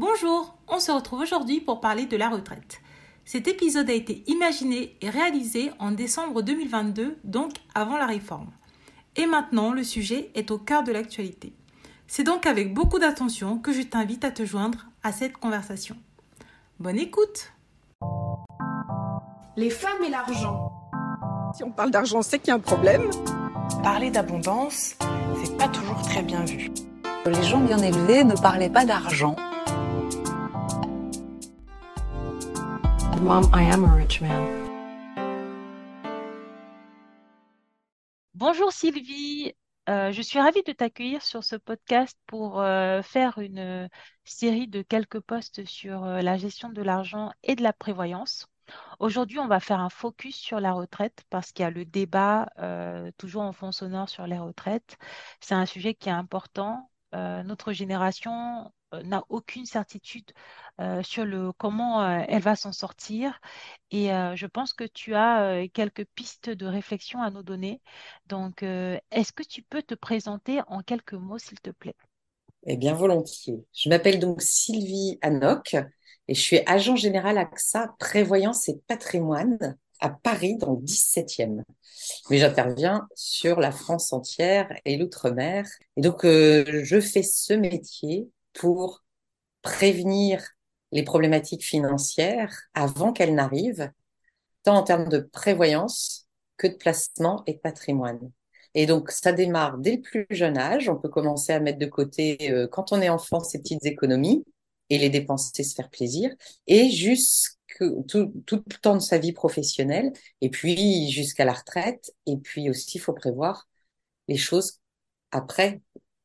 Bonjour, on se retrouve aujourd'hui pour parler de la retraite. Cet épisode a été imaginé et réalisé en décembre 2022, donc avant la réforme. Et maintenant, le sujet est au cœur de l'actualité. C'est donc avec beaucoup d'attention que je t'invite à te joindre à cette conversation. Bonne écoute Les femmes et l'argent. Si on parle d'argent, c'est qu'il y a un problème. Parler d'abondance, c'est pas toujours très bien vu. Les gens bien élevés ne parlaient pas d'argent. Bonjour Sylvie, euh, je suis ravie de t'accueillir sur ce podcast pour euh, faire une série de quelques posts sur euh, la gestion de l'argent et de la prévoyance. Aujourd'hui, on va faire un focus sur la retraite parce qu'il y a le débat toujours en fond sonore sur les retraites. C'est un sujet qui est important. Notre génération n'a aucune certitude sur le comment elle va s'en sortir. Et je pense que tu as quelques pistes de réflexion à nous donner. Donc, est-ce que tu peux te présenter en quelques mots, s'il te plaît? Eh bien, volontiers. Je m'appelle donc Sylvie Anoc et je suis agent général AXA Prévoyance et Patrimoine à Paris dans le 17e. Mais j'interviens sur la France entière et l'outre-mer. Et donc, je fais ce métier pour prévenir les problématiques financières avant qu'elles n'arrivent, tant en termes de prévoyance que de placement et de patrimoine. Et donc, ça démarre dès le plus jeune âge. On peut commencer à mettre de côté, euh, quand on est enfant, ces petites économies et les dépenser, se faire plaisir, et jusque tout, tout le temps de sa vie professionnelle, et puis jusqu'à la retraite. Et puis aussi, il faut prévoir les choses après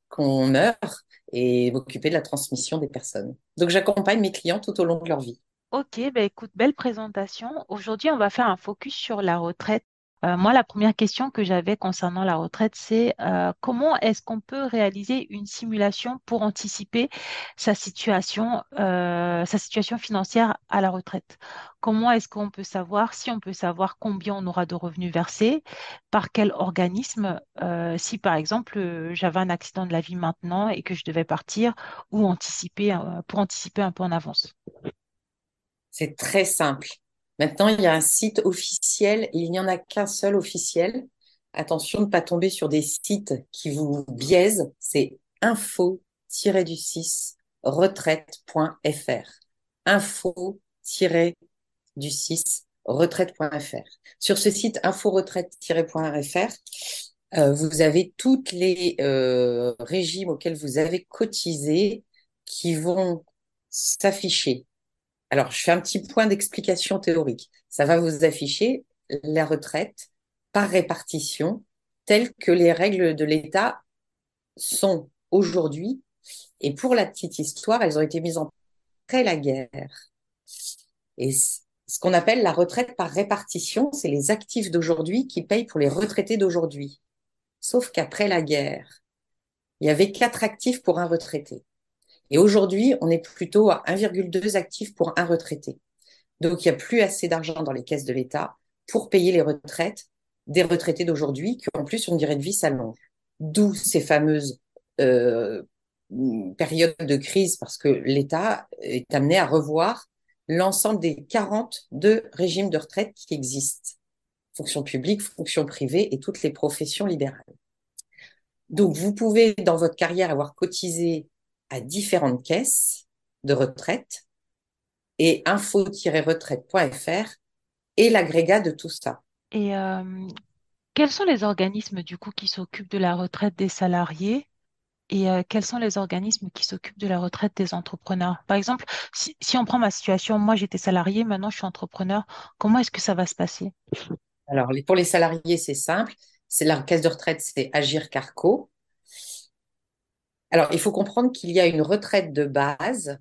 qu'on meurt et m'occuper de la transmission des personnes. Donc j'accompagne mes clients tout au long de leur vie. Ok, bah écoute, belle présentation. Aujourd'hui, on va faire un focus sur la retraite euh, moi, la première question que j'avais concernant la retraite, c'est euh, comment est-ce qu'on peut réaliser une simulation pour anticiper sa situation, euh, sa situation financière à la retraite? Comment est-ce qu'on peut savoir, si on peut savoir combien on aura de revenus versés, par quel organisme, si par exemple j'avais un accident de la vie maintenant et que je devais partir, ou anticiper pour anticiper un peu en avance? C'est très simple. Maintenant, il y a un site officiel, il n'y en a qu'un seul officiel. Attention de ne pas tomber sur des sites qui vous biaisent. C'est info-du-6 retraite.fr. Info-du-6 retraite.fr. Sur ce site info-retraite-.fr, euh, vous avez tous les euh, régimes auxquels vous avez cotisé qui vont s'afficher alors, je fais un petit point d'explication théorique. Ça va vous afficher la retraite par répartition telles que les règles de l'État sont aujourd'hui. Et pour la petite histoire, elles ont été mises en après la guerre. Et ce qu'on appelle la retraite par répartition, c'est les actifs d'aujourd'hui qui payent pour les retraités d'aujourd'hui. Sauf qu'après la guerre, il y avait quatre actifs pour un retraité. Et aujourd'hui, on est plutôt à 1,2 actifs pour un retraité. Donc, il n'y a plus assez d'argent dans les caisses de l'État pour payer les retraites des retraités d'aujourd'hui qui, en plus, une durée de vie s'allonge. D'où ces fameuses euh, périodes de crise, parce que l'État est amené à revoir l'ensemble des 42 régimes de retraite qui existent. Fonction publique, fonction privée et toutes les professions libérales. Donc, vous pouvez, dans votre carrière, avoir cotisé à différentes caisses de retraite et info-retraite.fr et l'agrégat de tout ça. Et euh, quels sont les organismes du coup qui s'occupent de la retraite des salariés et euh, quels sont les organismes qui s'occupent de la retraite des entrepreneurs? Par exemple, si, si on prend ma situation, moi j'étais salarié, maintenant je suis entrepreneur, comment est-ce que ça va se passer? Alors, pour les salariés, c'est simple. C'est la caisse de retraite, c'est Agir Carco. Alors, il faut comprendre qu'il y a une retraite de base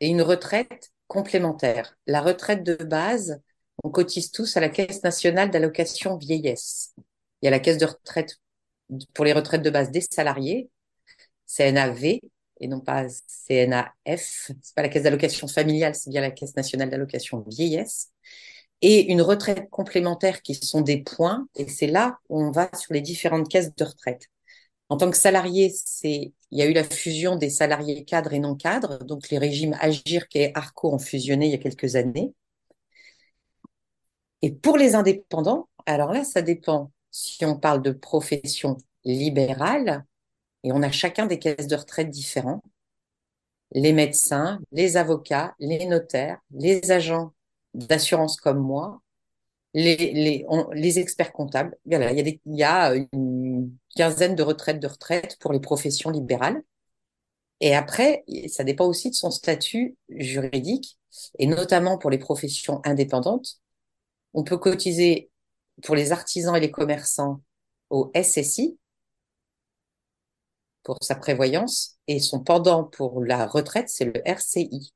et une retraite complémentaire. La retraite de base, on cotise tous à la Caisse nationale d'allocation vieillesse. Il y a la caisse de retraite pour les retraites de base des salariés, CNAV, et non pas CNAF. C'est pas la caisse d'allocation familiale, c'est bien la Caisse nationale d'allocation vieillesse. Et une retraite complémentaire qui sont des points, et c'est là où on va sur les différentes caisses de retraite. En tant que salarié, il y a eu la fusion des salariés cadres et non cadres. Donc, les régimes Agir et Arco ont fusionné il y a quelques années. Et pour les indépendants, alors là, ça dépend si on parle de profession libérale, et on a chacun des caisses de retraite différents. Les médecins, les avocats, les notaires, les agents d'assurance comme moi, les, les, les experts comptables. il, y a il y a une quinzaine de retraites de retraite pour les professions libérales. Et après, ça dépend aussi de son statut juridique, et notamment pour les professions indépendantes. On peut cotiser pour les artisans et les commerçants au SSI pour sa prévoyance, et son pendant pour la retraite, c'est le RCI.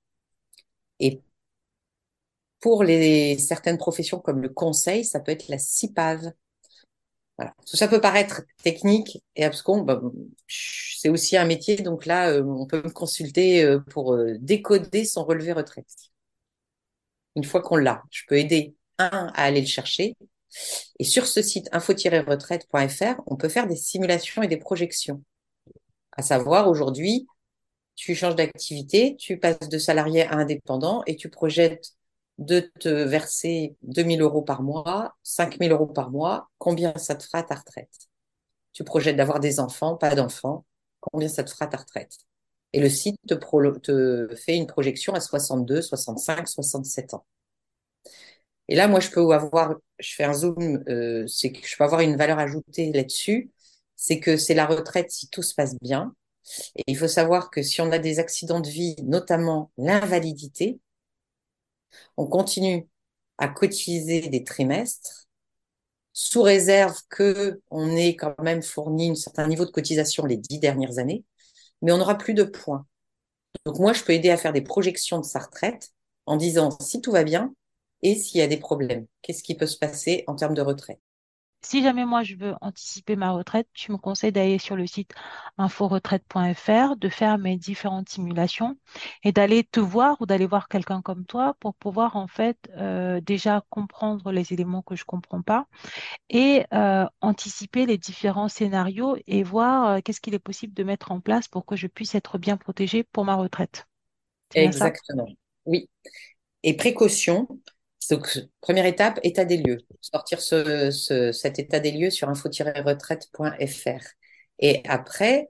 Et pour certaines professions comme le conseil, ça peut être la CIPAV. Voilà. Ça peut paraître technique et abscon. c'est aussi un métier, donc là, euh, on peut me consulter euh, pour euh, décoder son relevé retraite. Une fois qu'on l'a, je peux aider un à aller le chercher. Et sur ce site info-retraite.fr, on peut faire des simulations et des projections. À savoir, aujourd'hui, tu changes d'activité, tu passes de salarié à indépendant et tu projettes de te verser 2000 euros par mois, 5000 euros par mois, combien ça te fera ta retraite? Tu projettes d'avoir des enfants, pas d'enfants, combien ça te fera ta retraite? Et le site te, te fait une projection à 62, 65, 67 ans. Et là, moi, je peux avoir, je fais un zoom, euh, c'est que je peux avoir une valeur ajoutée là-dessus, c'est que c'est la retraite si tout se passe bien. Et il faut savoir que si on a des accidents de vie, notamment l'invalidité, on continue à cotiser des trimestres sous réserve que on ait quand même fourni un certain niveau de cotisation les dix dernières années, mais on n'aura plus de points. Donc moi, je peux aider à faire des projections de sa retraite en disant si tout va bien et s'il y a des problèmes, qu'est-ce qui peut se passer en termes de retraite? Si jamais moi je veux anticiper ma retraite, tu me conseilles d'aller sur le site inforetraite.fr, de faire mes différentes simulations et d'aller te voir ou d'aller voir quelqu'un comme toi pour pouvoir en fait euh, déjà comprendre les éléments que je comprends pas et euh, anticiper les différents scénarios et voir euh, qu'est-ce qu'il est possible de mettre en place pour que je puisse être bien protégée pour ma retraite. Exactement. Oui. Et précaution, donc, première étape, état des lieux. Sortir ce, cet état des lieux sur info-retraite.fr. Et après,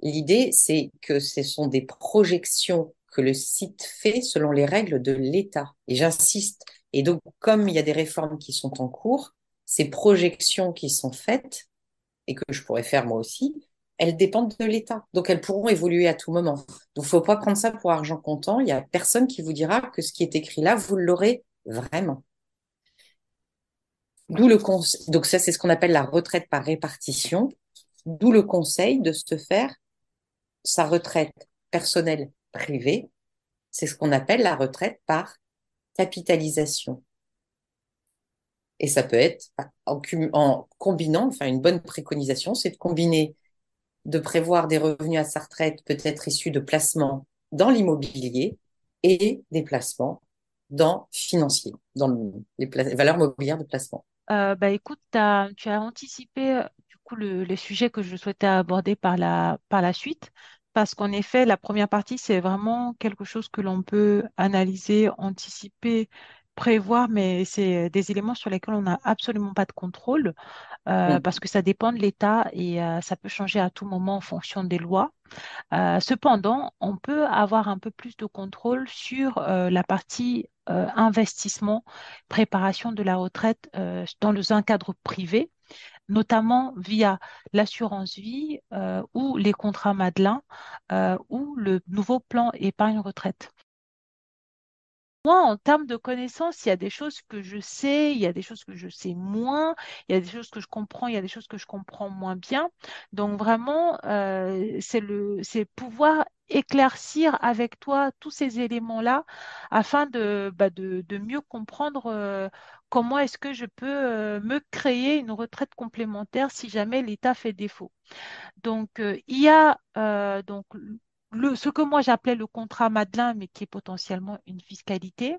l'idée, c'est que ce sont des projections que le site fait selon les règles de l'État. Et j'insiste. Et donc, comme il y a des réformes qui sont en cours, ces projections qui sont faites, et que je pourrais faire moi aussi, elles dépendent de l'État. Donc, elles pourront évoluer à tout moment. Donc, faut pas prendre ça pour argent comptant. Il y a personne qui vous dira que ce qui est écrit là, vous l'aurez Vraiment. D'où le Donc ça, c'est ce qu'on appelle la retraite par répartition. D'où le conseil de se faire sa retraite personnelle privée. C'est ce qu'on appelle la retraite par capitalisation. Et ça peut être en, en combinant, enfin une bonne préconisation, c'est de combiner, de prévoir des revenus à sa retraite peut-être issus de placements dans l'immobilier et des placements dans financier, dans les, valeurs mobilières de placement. Euh, bah, écoute, tu as anticipé euh, du coup le, les sujets que je souhaitais aborder par la, par la suite, parce qu'en effet, la première partie, c'est vraiment quelque chose que l'on peut analyser, anticiper, prévoir, mais c'est des éléments sur lesquels on n'a absolument pas de contrôle, euh, parce que ça dépend de l'État et ça peut changer à tout moment en fonction des lois. cependant, on peut avoir un peu plus de contrôle sur la partie euh, investissement, préparation de la retraite euh, dans un cadre privé, notamment via l'assurance vie euh, ou les contrats Madelin ou le nouveau plan épargne retraite. Moi, en termes de connaissances, il y a des choses que je sais, il y a des choses que je sais moins, il y a des choses que je comprends, il y a des choses que je comprends moins bien. Donc vraiment, euh, c'est pouvoir éclaircir avec toi tous ces éléments-là afin de, bah, de, mieux comprendre euh, comment est-ce que je peux euh, me créer une retraite complémentaire si jamais l'État fait défaut. Donc, il y a donc ce que moi j'appelais le contrat Madelin, mais qui est potentiellement une fiscalité.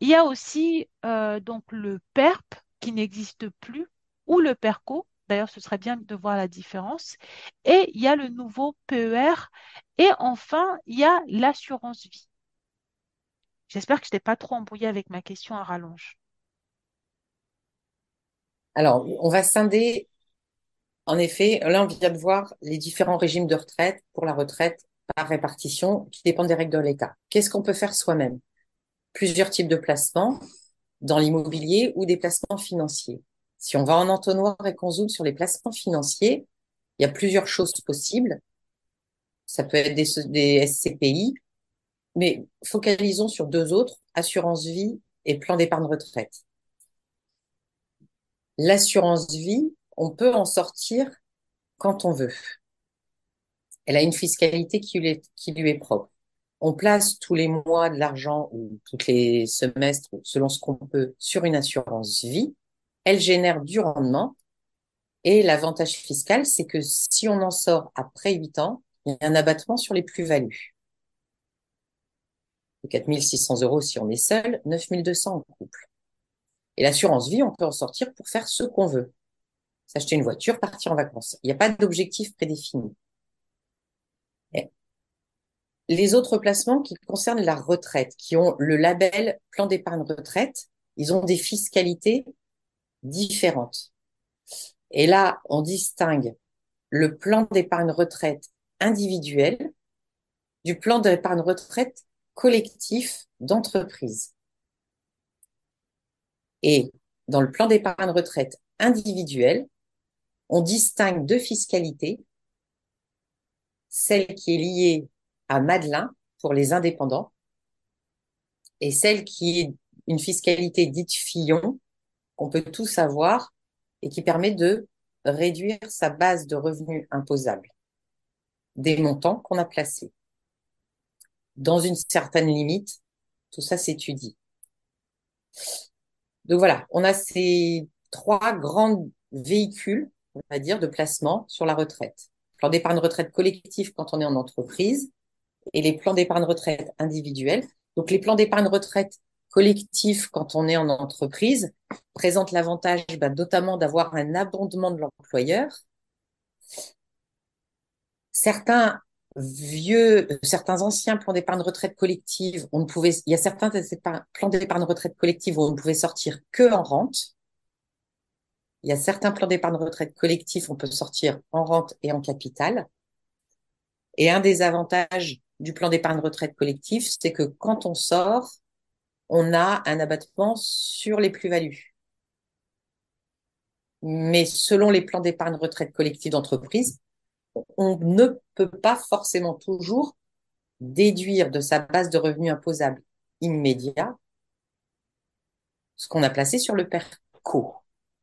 Il y a aussi euh, donc le PERP qui n'existe plus ou le PERCO D'ailleurs, ce serait bien de voir la différence. Et il y a le nouveau PER. Et enfin, il y a l'assurance vie. J'espère que je n'étais pas trop embrouillée avec ma question à rallonge. Alors, on va scinder, en effet, là, on vient de voir les différents régimes de retraite pour la retraite par répartition qui dépendent des règles de l'État. Qu'est-ce qu'on peut faire soi-même? Plusieurs types de placements dans l'immobilier ou des placements financiers. Si on va en entonnoir et qu'on zoome sur les placements financiers, il y a plusieurs choses possibles. Ça peut être des, des SCPI, mais focalisons sur deux autres, assurance vie et plan d'épargne retraite. L'assurance vie, on peut en sortir quand on veut. Elle a une fiscalité qui lui est, propre. On place tous les mois de l'argent ou toutes les semestres, selon ce qu'on peut, sur une assurance vie. Elle génère du rendement. Et l'avantage fiscal, c'est que si on en sort après 8 ans, il y a un abattement sur les plus-values. 4600 euros si on est seul, 9200 en couple. Et l'assurance vie, on peut en sortir pour faire ce qu'on veut. S'acheter une voiture, partir en vacances. Il n'y a pas d'objectif prédéfini. Les autres placements qui concernent la retraite, qui ont le label plan d'épargne retraite, ils ont des fiscalités différentes. Et là, on distingue le plan d'épargne retraite individuel du plan d'épargne retraite collectif d'entreprise. Et dans le plan d'épargne retraite individuel, on distingue deux fiscalités, celle qui est liée à Madelin pour les indépendants et celle qui est une fiscalité dite Fillon qu'on peut tous avoir et qui permet de réduire sa base de revenus imposables des montants qu'on a placés dans une certaine limite. Tout ça s'étudie. Donc voilà, on a ces trois grands véhicules, on dire, de placement sur la retraite. Plan d'épargne retraite collectif quand on est en entreprise et les plans d'épargne retraite individuels. Donc les plans d'épargne retraite collectifs quand on est en entreprise présentent l'avantage bah, notamment d'avoir un abondement de l'employeur. Certains vieux, certains anciens plans d'épargne retraite collective, on ne pouvait, il y a certains plans d'épargne retraite collective où on ne pouvait sortir que en rente. Il y a certains plans d'épargne retraite collectif, on peut sortir en rente et en capital. Et un des avantages du plan d'épargne retraite collectif, c'est que quand on sort, on a un abattement sur les plus-values. Mais selon les plans d'épargne retraite collective d'entreprise, on ne peut pas forcément toujours déduire de sa base de revenus imposable immédiat ce qu'on a placé sur le PERCO,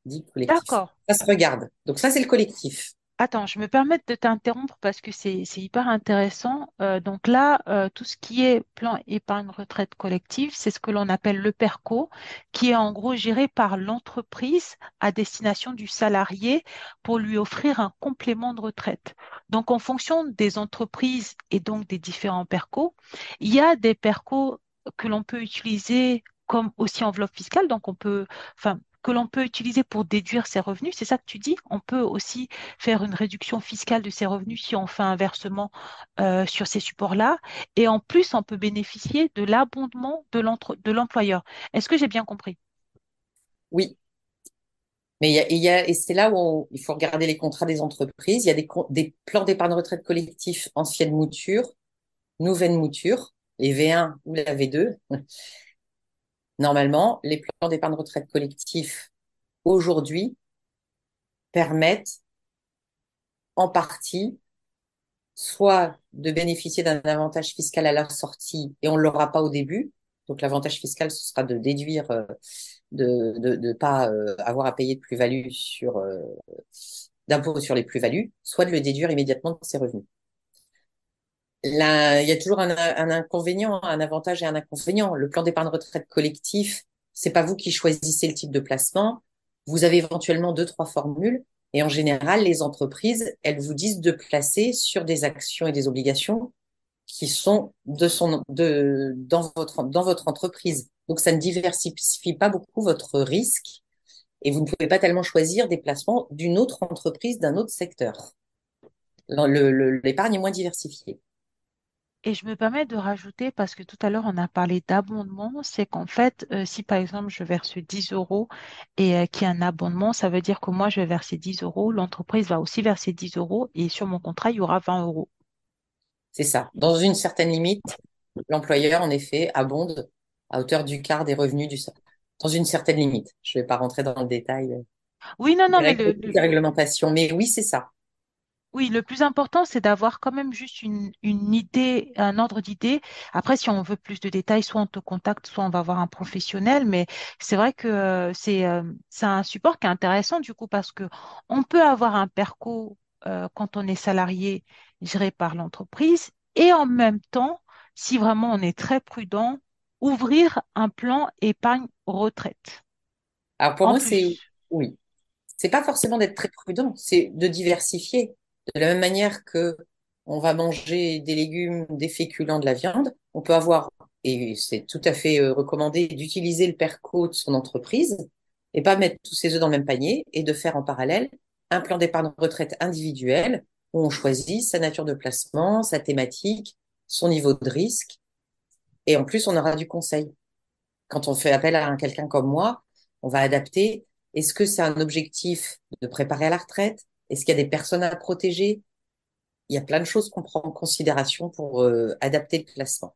dit collectif. D'accord. Ça se regarde. Donc ça, c'est le collectif. Attends, je me permets de t'interrompre parce que c'est hyper intéressant. Euh, donc là, euh, tout ce qui est plan épargne retraite collective, c'est ce que l'on appelle le PERCO, qui est en gros géré par l'entreprise à destination du salarié pour lui offrir un complément de retraite. Donc en fonction des entreprises et donc des différents PERCO, il y a des PERCO que l'on peut utiliser comme aussi enveloppe fiscale. Donc on peut, enfin, que l'on peut utiliser pour déduire ses revenus. C'est ça que tu dis? On peut aussi faire une réduction fiscale de ses revenus si on fait un versement euh, sur ces supports-là. Et en plus, on peut bénéficier de l'abondement de l'employeur. Est-ce que j'ai bien compris? Oui. Mais il y a, et c'est là où il faut regarder les contrats des entreprises. Il y a des, des plans d'épargne retraite collectif ancienne mouture, nouvelle mouture, les V1 ou la V2. Normalement, les plans d'épargne retraite collectif aujourd'hui permettent en partie soit de bénéficier d'un avantage fiscal à la sortie et on ne l'aura pas au début. Donc l'avantage fiscal, ce sera de déduire, euh, de ne pas euh, avoir à payer de plus-value sur euh, d'impôt sur les plus-values, soit de le déduire immédiatement de ses revenus il y a toujours un, inconvénient, un avantage et un inconvénient. Le plan d'épargne retraite collectif, c'est pas vous qui choisissez le type de placement. Vous avez éventuellement deux, trois formules. Et en général, les entreprises, elles vous disent de placer sur des actions et des obligations qui sont de son, de, dans votre, dans votre entreprise. Donc, ça ne diversifie pas beaucoup votre risque et vous ne pouvez pas tellement choisir des placements d'une autre entreprise, d'un autre secteur. L'épargne est moins diversifiée. Et je me permets de rajouter, parce que tout à l'heure, on a parlé d'abondement, c'est qu'en fait, euh, si par exemple, je verse 10 euros et euh, qu'il y a un abondement, ça veut dire que moi, je vais verser 10 euros, l'entreprise va aussi verser 10 euros et sur mon contrat, il y aura 20 euros. C'est ça. Dans une certaine limite, l'employeur, en effet, abonde à hauteur du quart des revenus du salaire. Dans une certaine limite. Je ne vais pas rentrer dans le détail. euh, Oui, non, non, mais le, réglementations, mais oui, c'est ça. Oui, le plus important, c'est d'avoir quand même juste une, une idée, un ordre d'idée. Après, si on veut plus de détails, soit on te contacte, soit on va voir un professionnel. Mais c'est vrai que euh, c'est euh, c'est un support qui est intéressant du coup parce que on peut avoir un perco euh, quand on est salarié géré par l'entreprise et en même temps, si vraiment on est très prudent, ouvrir un plan épargne retraite. Alors pour En moi, c'est oui. C'est pas forcément d'être très prudent, c'est de diversifier. De la même manière que on va manger des légumes, des féculents, de la viande, on peut avoir, et c'est tout à fait euh, recommandé, d'utiliser le PERCO de son entreprise et pas mettre tous ses œufs dans le même panier et de faire en parallèle un plan d'épargne retraite individuel où on choisit sa nature de placement, sa thématique, son niveau de risque et en plus on aura du conseil. Quand on fait appel à un- quelqu'un comme moi, on va adapter. Est-ce que c'est un objectif de préparer à la retraite? Est-ce qu'il y a des personnes à protéger? Il y a plein de choses qu'on prend en considération pour euh, adapter le placement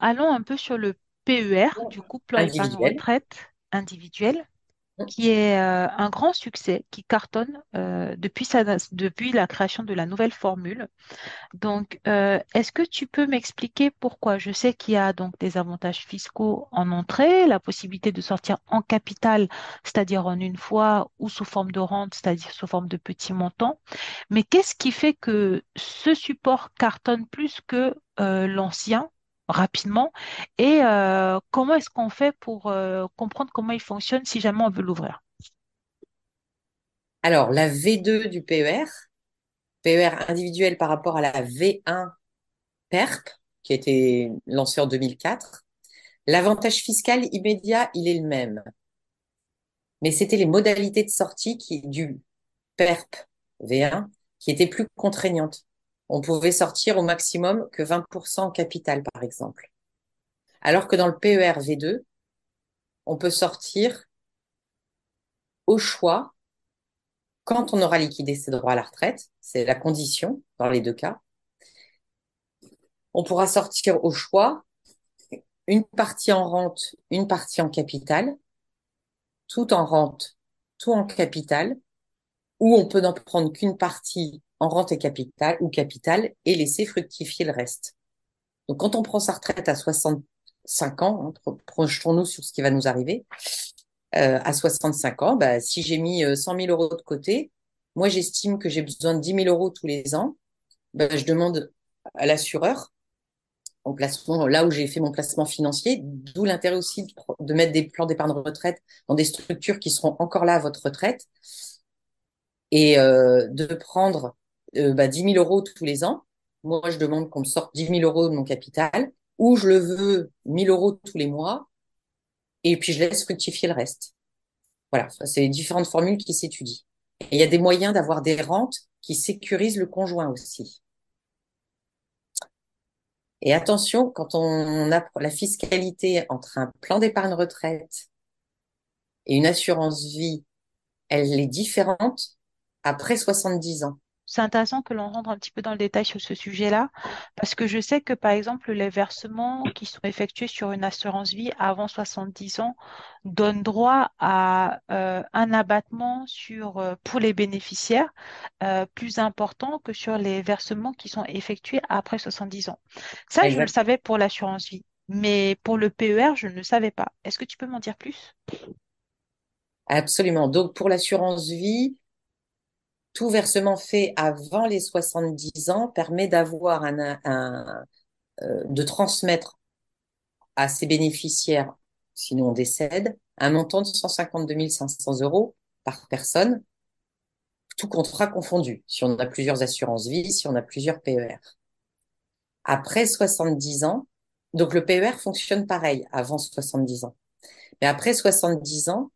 Allons un peu sur le PER, du coup, plan épargne retraite individuel. Qui est euh, un grand succès, qui cartonne euh, depuis, sa- depuis la création de la nouvelle formule. Donc, euh, est-ce que tu peux m'expliquer pourquoi? Je sais qu'il y a donc des avantages fiscaux en entrée, la possibilité de sortir en capital, c'est-à-dire en une fois, ou sous forme de rente, c'est-à-dire sous forme de petits montants. Mais qu'est-ce qui fait que ce support cartonne plus que euh, l'ancien? Rapidement et euh, comment est-ce qu'on fait pour euh, comprendre comment il fonctionne si jamais on veut l'ouvrir? Alors, la V2 du PER, PER individuel par rapport à la V1 PERP, qui a été lancée en 2004, l'avantage fiscal immédiat, il est le même. Mais c'était les modalités de sortie qui, du PERP V1 qui étaient plus contraignantes. On pouvait sortir au maximum que 20% en capital, par exemple. Alors que dans le PER V2, on peut sortir au choix quand on aura liquidé ses droits à la retraite. C'est la condition dans les deux cas. On pourra sortir au choix une partie en rente, une partie en capital, tout en rente, tout en capital, ou on peut n'en prendre qu'une partie en rente et capital ou capital et laisser fructifier le reste. Donc quand on prend sa retraite à 65 ans, hein, projetons-nous sur ce qui va nous arriver, euh, à 65 ans, bah, si j'ai mis 100 000 euros de côté, moi j'estime que j'ai besoin de 10 000 euros tous les ans, bah, je demande à l'assureur en placement, là où j'ai fait mon placement financier, d'où l'intérêt aussi de, de mettre des plans d'épargne retraite dans des structures qui seront encore là à votre retraite et euh, de prendre euh, bah, 10 000 euros tous les ans. Moi, je demande qu'on me sorte 10 000 euros de mon capital ou je le veux 1 000 euros tous les mois et puis je laisse fructifier le reste. Voilà, c'est les différentes formules qui s'étudient. Et il y a des moyens d'avoir des rentes qui sécurisent le conjoint aussi. Et attention, quand on a la fiscalité entre un plan d'épargne retraite et une assurance vie, elle est différente après 70 ans. C'est intéressant que l'on rentre un petit peu dans le détail sur ce sujet-là, parce que je sais que, par exemple, les versements qui sont effectués sur une assurance vie avant 70 ans donnent droit à euh, un abattement sur, euh, pour les bénéficiaires euh, plus important que sur les versements qui sont effectués après 70 ans. Ça, je le savais pour l'assurance vie, mais pour le PER, je ne le savais pas. Est-ce que tu peux m'en dire plus? Absolument. Donc, pour l'assurance vie, tout versement fait avant les 70 ans permet d'avoir un, un euh, de transmettre à ses bénéficiaires, sinon on décède, un montant de 152 500 euros par personne, tout contrat confondu, si on a plusieurs assurances vie, si on a plusieurs PER. Après 70 ans, donc le PER fonctionne pareil avant 70 ans. Mais après 70 ans,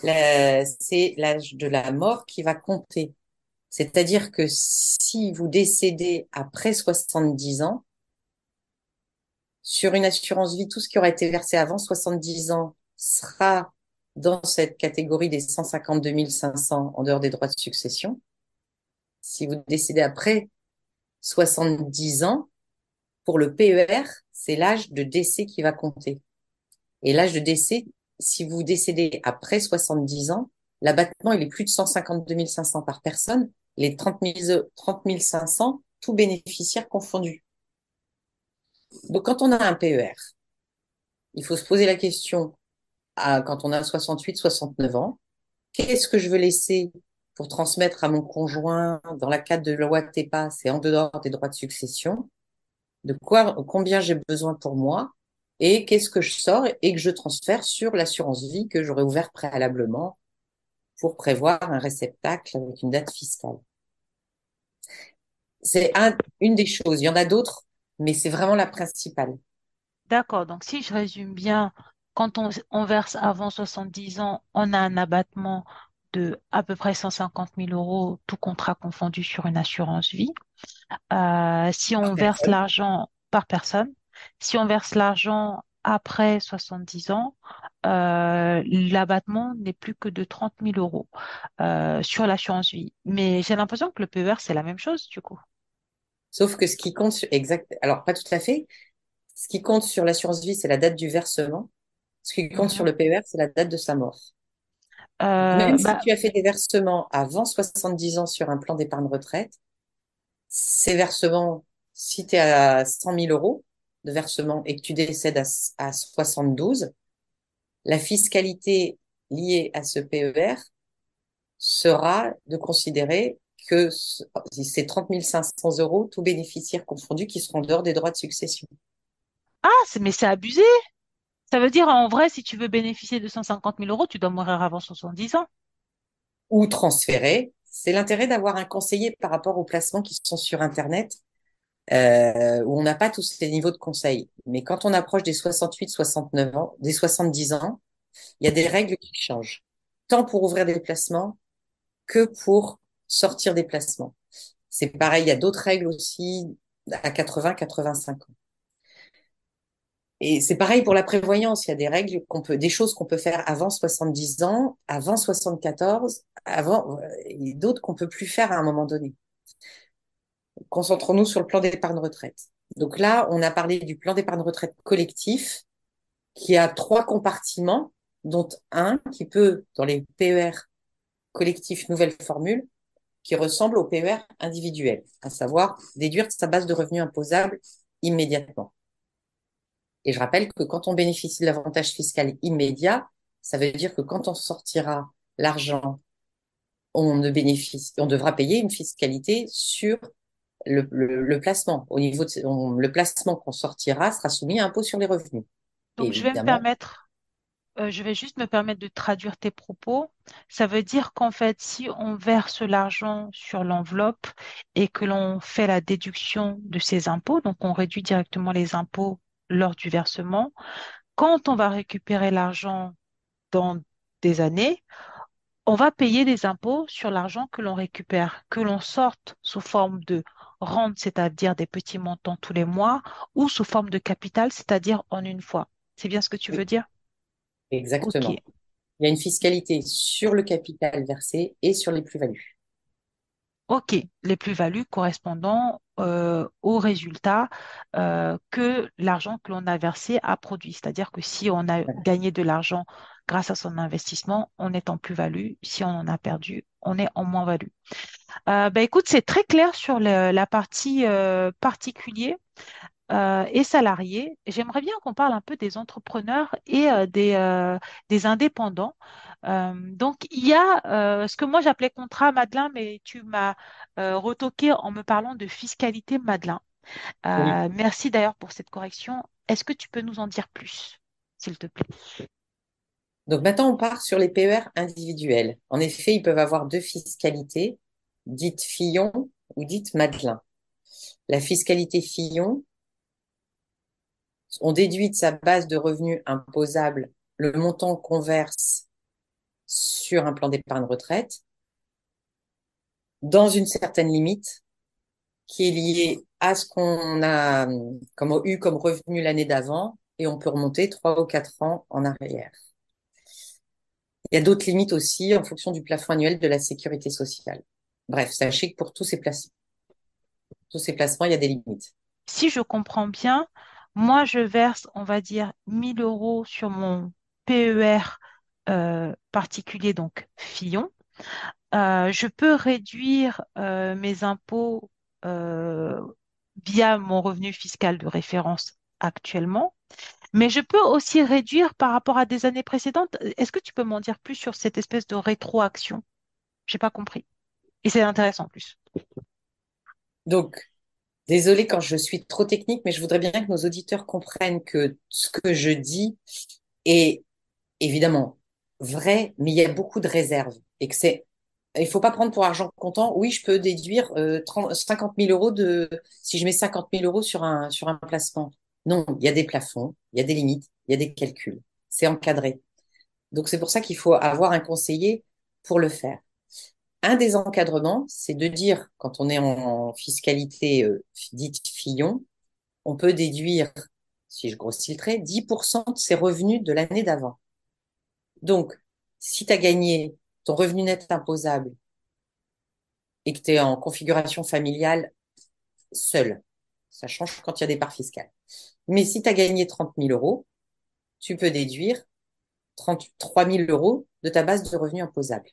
c'est l'âge de la mort qui va compter. C'est-à-dire que si vous décédez après 70 ans, sur une assurance vie, tout ce qui aura été versé avant 70 ans sera dans cette catégorie des 152 500 en dehors des droits de succession. Si vous décédez après 70 ans, pour le PER, c'est l'âge de décès qui va compter. Et l'âge de décès, si vous décédez après 70 ans, l'abattement, il est plus de 152 500 par personne, les 30 500, tout bénéficiaire confondu. Donc, quand on a un PER, il faut se poser la question, à, quand on a 68, 69 ans, qu'est-ce que je veux laisser pour transmettre à mon conjoint dans la cadre de la loi TEPA, c'est en dehors des droits de succession, de quoi, combien j'ai besoin pour moi, et qu'est-ce que je sors et que je transfère sur l'assurance vie que j'aurais ouvert préalablement pour prévoir un réceptacle avec une date fiscale. C'est une des choses. Il y en a d'autres, mais c'est vraiment la principale. D'accord. Donc, si je résume bien, quand on, verse avant 70 ans, on a un abattement de à peu près 150 000 euros, tout contrat confondu sur une assurance vie. Euh, si on verse l'argent par personne, si on verse l'argent après 70 ans, euh, l'abattement n'est plus que de 30 000 euros euh, sur l'assurance vie. Mais j'ai l'impression que le PER, c'est la même chose du coup. Sauf que ce qui compte, sur, exact, alors pas tout à fait. Ce qui compte sur l'assurance vie, c'est la date du versement. Ce qui compte sur mhm. le PER, c'est la date de sa mort. Euh, Même si bah tu as fait des versements avant 70 ans sur un plan d'épargne retraite, ces versements, si tu es à 100 000 euros de versement et que tu décèdes à, à 72, la fiscalité liée à ce PER sera de considérer que c'est 30 500 euros, tout bénéficiaire confondu, qui seront dehors des droits de succession. Ah, mais c'est abusé. Ça veut dire, en vrai, si tu veux bénéficier de 150 000 euros, tu dois mourir avant 70 ans. Ou transférer. C'est l'intérêt d'avoir un conseiller par rapport aux placements qui sont sur Internet, euh, où on n'a pas tous ces niveaux de conseil. Mais quand on approche des 68, 69 ans, des 70 ans, il y a des règles qui changent. Tant pour ouvrir des placements que pour sortir des placements. C'est pareil, il y a d'autres règles aussi à 80, 85 ans. Et c'est pareil pour la prévoyance. Il y a des règles qu'on peut, des choses qu'on peut faire avant 70 ans, avant 74, avant, euh, et d'autres qu'on peut plus faire à un moment donné. Concentrons-nous sur le plan d'épargne retraite. Donc là, on a parlé du plan d'épargne retraite collectif qui a trois compartiments, dont un qui peut, dans les PER collectifs nouvelle formule, qui ressemble au PER individuel, à savoir déduire sa base de revenus imposable immédiatement. Et je rappelle que quand on bénéficie de l'avantage fiscal immédiat, ça veut dire que quand on sortira l'argent, on ne bénéficie, on devra payer une fiscalité sur le, placement. Au niveau de, le placement qu'on sortira sera soumis à impôt sur les revenus. Donc, je vais me permettre, euh, je vais juste me permettre de traduire tes propos. Ça veut dire qu'en fait, si on verse l'argent sur l'enveloppe et que l'on fait la déduction de ces impôts, donc on réduit directement les impôts lors du versement. Quand on va récupérer l'argent dans des années, on va payer des impôts sur l'argent que l'on récupère, que l'on sorte sous forme de rente, c'est-à-dire des petits montants tous les mois, ou sous forme de capital, c'est-à-dire en une fois. C'est bien ce que tu veux dire? Exactement. Il y a une fiscalité sur le capital versé et sur les plus-values. OK, les plus-values correspondant euh, au résultat euh, que l'argent que l'on a versé a produit. C'est-à-dire que si on a gagné de l'argent grâce à son investissement, on est en plus-value. Si on en a perdu, on est en moins-value. Euh, ben, écoute, c'est très clair sur la partie particulier. et salariés. J'aimerais bien qu'on parle un peu des entrepreneurs et des, des indépendants. Euh, donc, il y a euh, ce que moi j'appelais contrat Madelin, mais tu m'as euh, retoqué en me parlant de fiscalité Madelin. Merci d'ailleurs pour cette correction. Est-ce que tu peux nous en dire plus, s'il te plaît? Donc maintenant, on part sur les PER individuels. En effet, ils peuvent avoir deux fiscalités, dites Fillon ou dites Madelin. La fiscalité Fillon, on déduit de sa base de revenus imposable le montant qu'on verse sur un plan d'épargne retraite dans une certaine limite qui est liée à ce qu'on a comme, eu comme revenu l'année d'avant et on peut remonter trois ou quatre ans en arrière. Il y a d'autres limites aussi en fonction du plafond annuel de la sécurité sociale. Bref, sachez que pour tous ces placements, tous ces placements, il y a des limites. Si je comprends bien, moi, je verse, on va dire, 1000 euros sur mon PER particulier, donc Fillon. Euh, je peux réduire euh, mes impôts via mon revenu fiscal de référence actuellement, mais je peux aussi réduire par rapport à des années précédentes. Est-ce que tu peux m'en dire plus sur cette espèce de rétroaction? J'ai pas compris. Et c'est intéressant en plus. Donc, désolé quand je suis trop technique, mais je voudrais bien que nos auditeurs comprennent que ce que je dis est évidemment vrai, mais il y a beaucoup de réserves et que c'est il faut pas prendre pour argent comptant. Oui, je peux déduire euh, 30, 50 000 euros de si je mets 50 000 euros sur un sur un placement. Non, il y a des plafonds, il y a des limites, il y a des calculs. C'est encadré. Donc c'est pour ça qu'il faut avoir un conseiller pour le faire. Un des encadrements, c'est de dire, quand on est en fiscalité euh, dite Fillon, on peut déduire, si je grossis le trait, 10% de ses revenus de l'année d'avant. Donc, si tu as gagné ton revenu net imposable et que tu es en configuration familiale seul, ça change quand il y a des parts fiscales. Mais si tu as gagné 30 000 euros, tu peux déduire 33 000 euros de ta base de revenus imposable.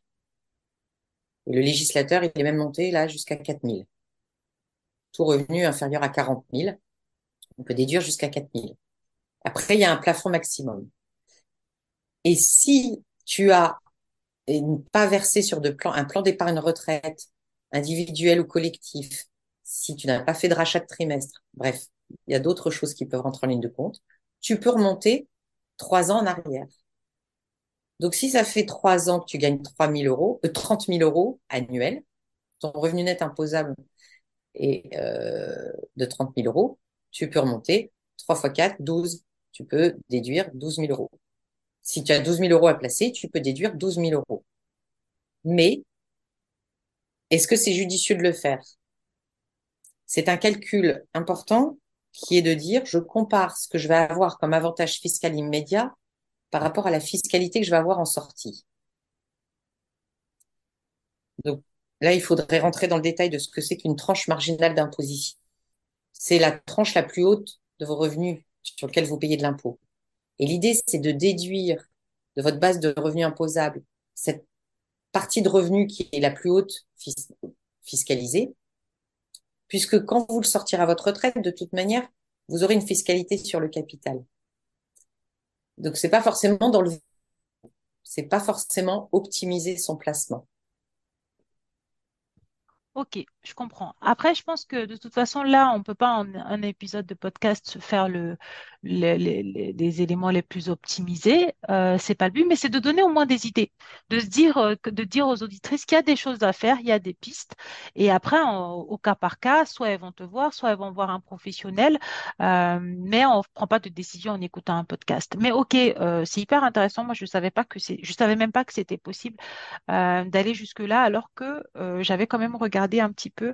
Et le législateur, il est même monté là jusqu'à 4 000. Tout revenu inférieur à 40 000, on peut déduire jusqu'à 4 000. Après, il y a un plafond maximum. Et si tu as pas versé sur de plan, un plan d'épargne retraite individuel ou collectif, si tu n'as pas fait de rachat de trimestre, bref, il y a d'autres choses qui peuvent rentrer en ligne de compte, tu peux remonter trois ans en arrière. Donc, si ça fait trois ans que tu gagnes 3 000 euros, euh, 30 000 euros annuels, ton revenu net imposable est euh, de 30 000 euros, tu peux remonter 3 fois 4, 12. Tu peux déduire 12 000 euros. Si tu as 12 000 euros à placer, tu peux déduire 12 000 euros. Mais, est-ce que c'est judicieux de le faire? C'est un calcul important qui est de dire, je compare ce que je vais avoir comme avantage fiscal immédiat par rapport à la fiscalité que je vais avoir en sortie. Donc là, il faudrait rentrer dans le détail de ce que c'est qu'une tranche marginale d'imposition. C'est la tranche la plus haute de vos revenus sur lequel vous payez de l'impôt. Et l'idée, c'est de déduire de votre base de revenus imposables cette partie de revenus qui est la plus haute fiscalisée, puisque quand vous le sortirez à votre retraite, de toute manière, vous aurez une fiscalité sur le capital. Donc c'est pas forcément dans le c'est pas forcément optimiser son placement. Ok, je comprends. Après, je pense que de toute façon, là, on ne peut pas en un épisode de podcast faire le, les, les, éléments les plus optimisés. Euh, c'est pas le but, mais c'est de donner au moins des idées, de se dire, euh, de dire aux auditrices qu'il y a des choses à faire, il y a des pistes. Et après, au cas par cas, soit elles vont te voir, soit elles vont voir un professionnel, euh, mais on prend pas de décision en écoutant un podcast. Mais ok, euh, c'est hyper intéressant. Moi, je savais pas que c'est, je savais même pas que c'était possible euh, d'aller jusque là, alors que j'avais quand même regardé un petit peu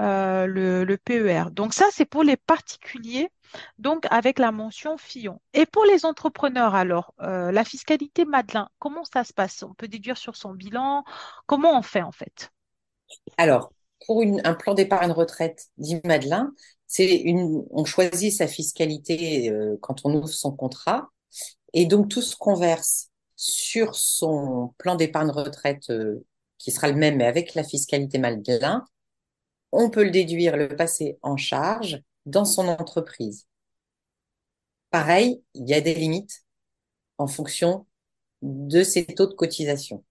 euh, le, PER. Donc ça, c'est pour les particuliers, donc avec la mention Fillon. Et pour les entrepreneurs, alors, euh, la fiscalité Madelin, comment ça se passe? On peut déduire sur son bilan? Comment on fait en fait? Alors, pour un plan d'épargne retraite dit Madelin, une, on choisit sa fiscalité euh, quand on ouvre son contrat. Et donc, tout ce qu'on verse sur son plan d'épargne retraite qui sera le même, mais avec la fiscalité Madelin, on peut le déduire, le passer en charge dans son entreprise. Pareil, il y a des limites en fonction de ses taux de cotisation.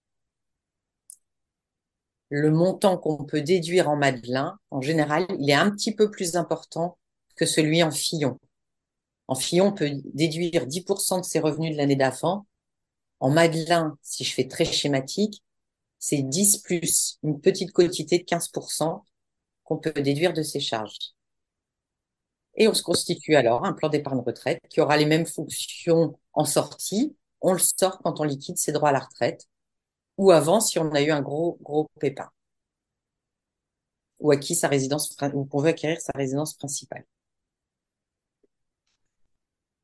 Le montant qu'on peut déduire en Madelin, en général, il est un petit peu plus important que celui en Fillon. En Fillon, on peut déduire 10% de ses revenus de l'année d'avant. En Madelin, si je fais très schématique, c'est 10 plus une petite quotité de 15% qu'on peut déduire de ses charges. Et on se constitue alors un plan d'épargne retraite qui aura les mêmes fonctions en sortie. On le sort quand on liquide ses droits à la retraite. ou avant si on a eu un gros, gros pépin ou acquis sa résidence, acquérir sa résidence principale.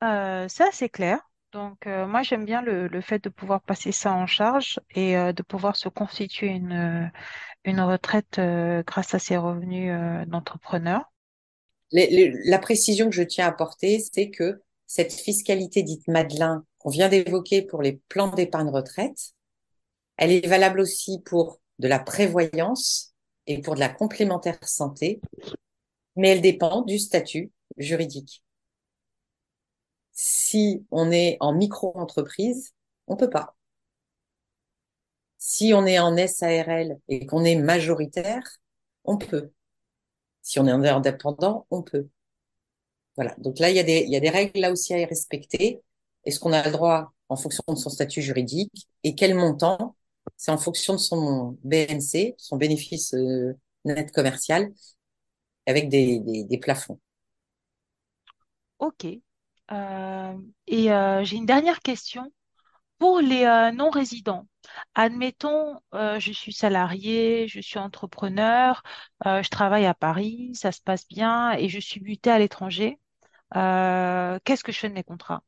Euh, ça, c'est clair. Donc, euh, moi, j'aime bien le, fait de pouvoir passer ça en charge et euh, de pouvoir se constituer une, une retraite grâce à ses revenus d'entrepreneur. La précision que je tiens à apporter, c'est que cette fiscalité dite Madelin qu'on vient d'évoquer pour les plans d'épargne retraite, elle est valable aussi pour de la prévoyance et pour de la complémentaire santé, mais elle dépend du statut juridique. Si on est en micro-entreprise, on peut pas. Si on est en SARL et qu'on est majoritaire, on peut. Si on est indépendant, on peut. Voilà. Donc là, il y a des, il y a des règles là aussi à respecter. Est-ce qu'on a le droit en fonction de son statut juridique et quel montant? C'est en fonction de son BNC, son bénéfice euh, net commercial, avec des, des, des plafonds. OK. Euh, et euh, j'ai une dernière question. Pour les euh, non-résidents, admettons, euh, je suis salarié, je suis entrepreneur, euh, je travaille à Paris, ça se passe bien et je suis mutée à l'étranger. Qu'est-ce que je fais de mes contrats?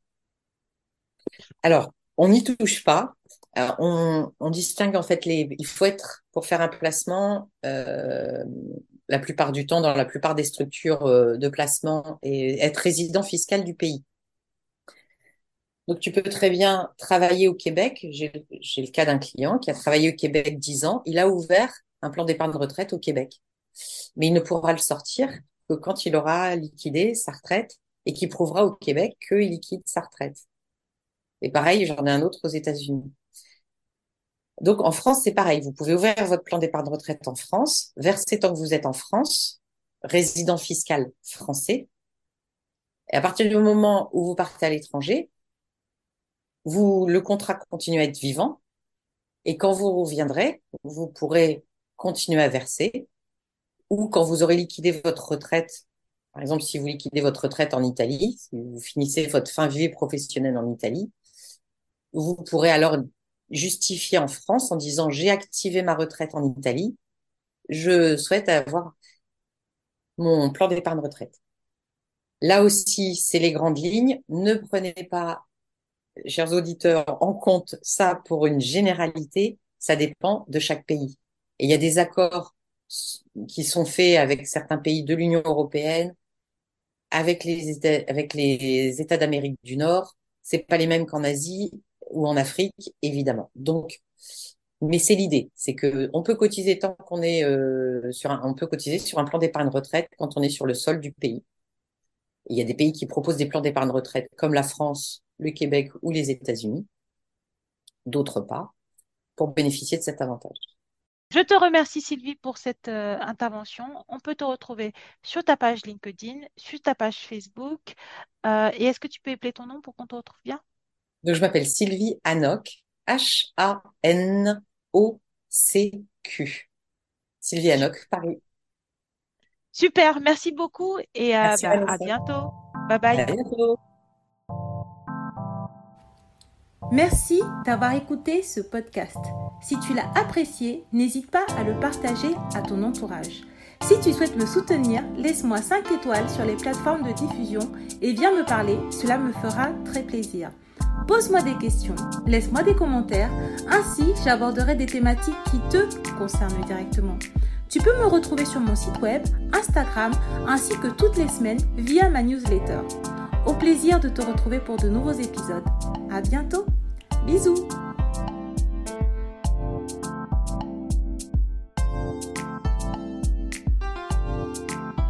Alors, on n'y touche pas. On, on distingue en fait les. Il faut être pour faire un placement la plupart du temps dans la plupart des structures de placement et être résident fiscal du pays. Donc, tu peux très bien travailler au Québec. J'ai le cas d'un client qui a travaillé au Québec 10 ans. Il a ouvert un plan d'épargne retraite au Québec, mais il ne pourra le sortir que quand il aura liquidé sa retraite et qu'il prouvera au Québec qu'il liquide sa retraite. Et pareil, j'en ai un autre aux États-Unis. Donc, en France, c'est pareil. Vous pouvez ouvrir votre plan d'épargne retraite en France, verser tant que vous êtes en France, résident fiscal français. Et à partir du moment où vous partez à l'étranger, vous, le contrat continue à être vivant. Et quand vous reviendrez, vous pourrez continuer à verser. Ou quand vous aurez liquidé votre retraite, par exemple, si vous liquidez votre retraite en Italie, si vous finissez votre fin vie professionnelle en Italie, vous pourrez alors justifier en France en disant j'ai activé ma retraite en Italie, je souhaite avoir mon plan d'épargne retraite. Là aussi, c'est les grandes lignes. Ne prenez pas, chers auditeurs, en compte ça pour une généralité. Ça dépend de chaque pays. Et il y a des accords qui sont faits avec certains pays de l'Union européenne, avec les États, avec les États d'Amérique du Nord. C'est pas les mêmes qu'en Asie ou en Afrique, évidemment. Donc, mais c'est l'idée, c'est que on peut cotiser tant qu'on est euh, sur un, on peut cotiser sur un plan d'épargne retraite quand on est sur le sol du pays. Il y a des pays qui proposent des plans d'épargne retraite comme la France, le Québec ou les États-Unis, d'autres pas, pour bénéficier de cet avantage. Je te remercie Sylvie pour cette euh, intervention. On peut te retrouver sur ta page LinkedIn, sur ta page Facebook. Euh, et est-ce que tu peux épeler ton nom pour qu'on te retrouve bien? Donc, je m'appelle Sylvie Hanoc, H-A-N-O-C-Q. Sylvie Hanoc, Paris. Super, merci beaucoup et euh, Merci, bah, à bientôt. Bye bye. À bientôt. Merci d'avoir écouté ce podcast. Si tu l'as apprécié, n'hésite pas à le partager à ton entourage. Si tu souhaites me soutenir, laisse-moi 5 étoiles sur les plateformes de diffusion et viens me parler, cela me fera très plaisir. Pose-moi des questions, laisse-moi des commentaires, ainsi j'aborderai des thématiques qui te concernent directement. Tu peux me retrouver sur mon site web, Instagram, ainsi que toutes les semaines via ma newsletter. Au plaisir de te retrouver pour de nouveaux épisodes. À bientôt. Bisous